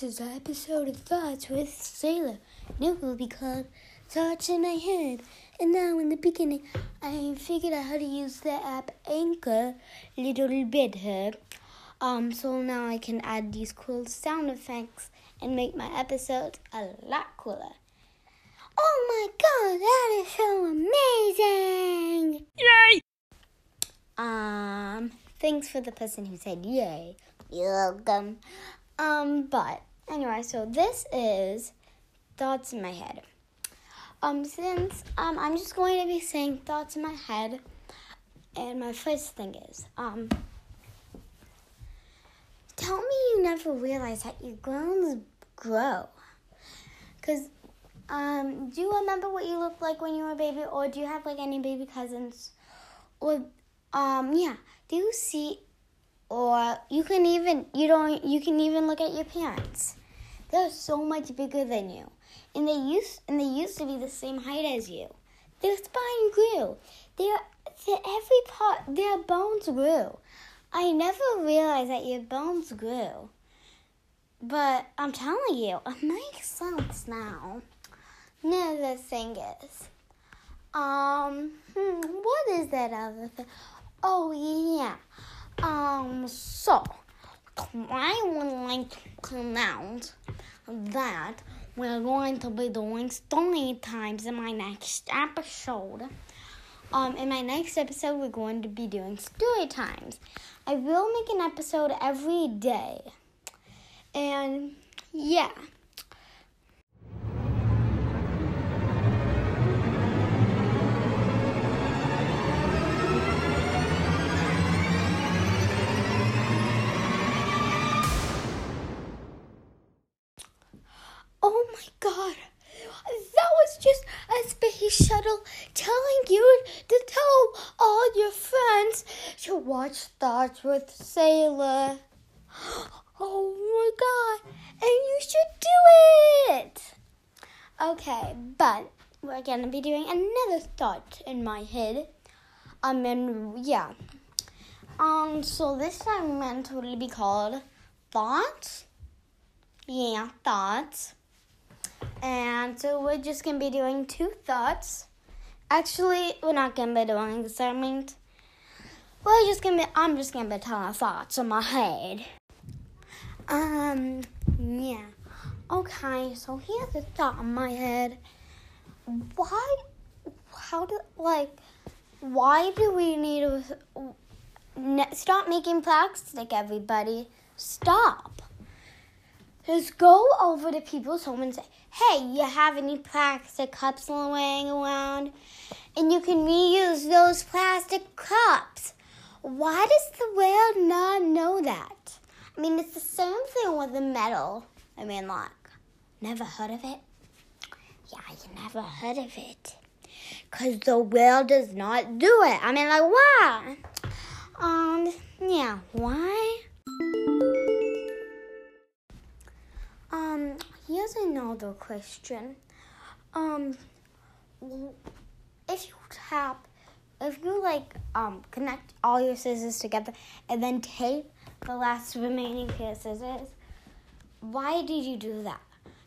This is an episode of Thoughts with Sailor. And it will be called Thoughts in My Head. And now, in the beginning, I figured out how to use the app Anchor a little better. Um, so now I can add these cool sound effects and make my episodes a lot cooler. Oh my god, that is so amazing! Yay! Um, thanks for the person who said yay. You're welcome. Um, but anyway, so this is thoughts in my head. Um, since um, I'm just going to be saying thoughts in my head, and my first thing is um, tell me you never realize that your girls grow. Cause um, do you remember what you looked like when you were a baby, or do you have like any baby cousins, or um, yeah, do you see or you can even you don't you can even look at your parents. They're so much bigger than you, and they used and they used to be the same height as you. Their spine grew. Their, their every part their bones grew. I never realized that your bones grew, but I'm telling you, it makes sense now. Another thing is, um, hmm, what is that other thing? Oh yeah. Um, so I would like to announce that we're going to be doing story times in my next episode. Um, in my next episode, we're going to be doing story times. I will make an episode every day. And yeah. Telling you to tell all your friends to watch Thoughts with Sailor. Oh my god. And you should do it. Okay, but we're gonna be doing another thought in my head. Um, and yeah. Um, so this segment will be called Thoughts. Yeah, thoughts. And so we're just gonna be doing two thoughts. Actually, we're not gonna be doing the segment. We're just gonna be, I'm just gonna be telling thoughts in my head. Um, yeah. Okay, so here's a thought in my head. Why, how do, like, why do we need to stop making plastic, everybody? Stop. Just go over to people's home and say, hey, you have any plastic cups laying around? And you can reuse those plastic cups. Why does the world not know that? I mean, it's the same thing with the metal. I mean, like, never heard of it? Yeah, you never heard of it. Because the world does not do it. I mean, like, why? Um, yeah, why? Um, here's another question. Um, if you tap, if you like, um, connect all your scissors together and then tape the last remaining pair of scissors, why did you do that?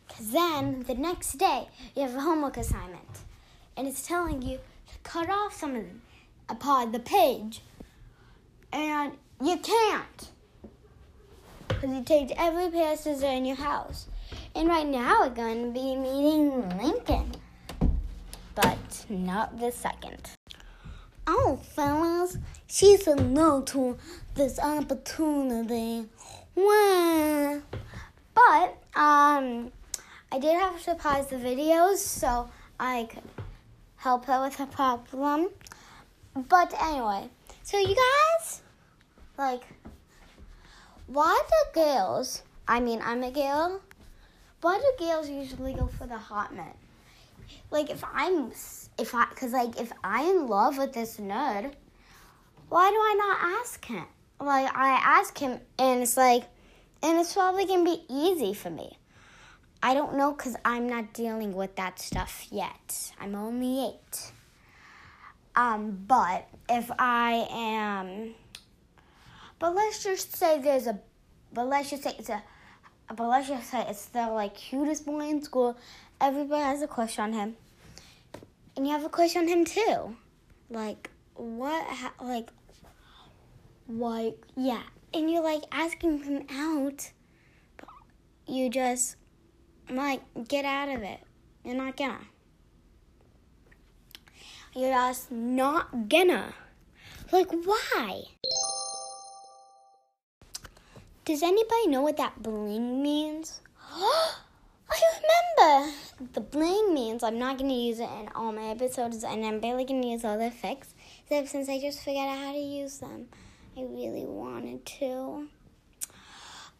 Because then the next day you have a homework assignment and it's telling you to cut off some of them, of the page, and you can't because you taped every pair of scissors in your house. And right now we're going to be meeting Lincoln, but not the second. Oh, fellas, she's a no to this opportunity. Wow. But, um, I did have to pause the videos so I could help her with her problem. But anyway, so you guys, like, why do girls, I mean, I'm a girl, why do girls usually go for the hot men? Like, if I'm, if I, cause like, if I'm in love with this nerd, why do I not ask him? Like, I ask him, and it's like, and it's probably gonna be easy for me. I don't know, cause I'm not dealing with that stuff yet. I'm only eight. Um, but if I am but let's just say there's a, but let's just say it's a, but let's just say it's the like cutest boy in school. Everybody has a crush on him, and you have a crush on him too. Like what? Ha- like, like yeah, and you're like asking him out, but you just like get out of it. You're not gonna. You're just not gonna. Like why? Does anybody know what that bling means? I remember! The bling means I'm not going to use it in all my episodes and I'm barely going to use all the effects except since I just figured out how to use them. I really wanted to.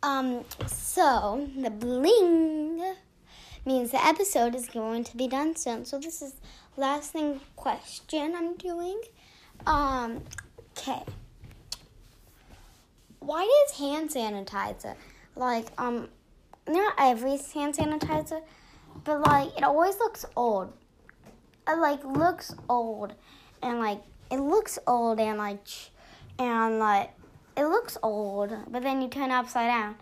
Um, so, the bling means the episode is going to be done soon. So, this is last thing question I'm doing. Um, okay why does hand sanitizer? Like um not every hand sanitizer but like it always looks old. It like looks old and like it looks old and like and like it looks old but then you turn it upside down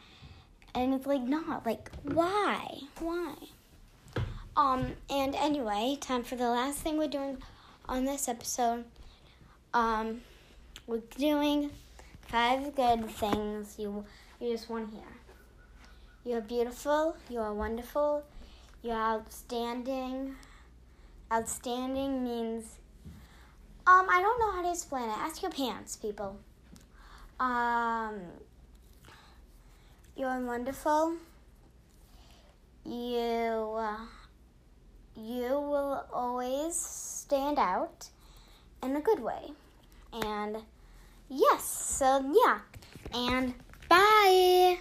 and it's like not. Like why? Why? Um and anyway time for the last thing we're doing on this episode um we're doing Five good things you you just want to hear. You're beautiful. You are wonderful. You're outstanding. Outstanding means um I don't know how to explain it. Ask your parents, people. Um you're wonderful. You uh, you will always stand out in a good way. And Yes, so yeah. And bye.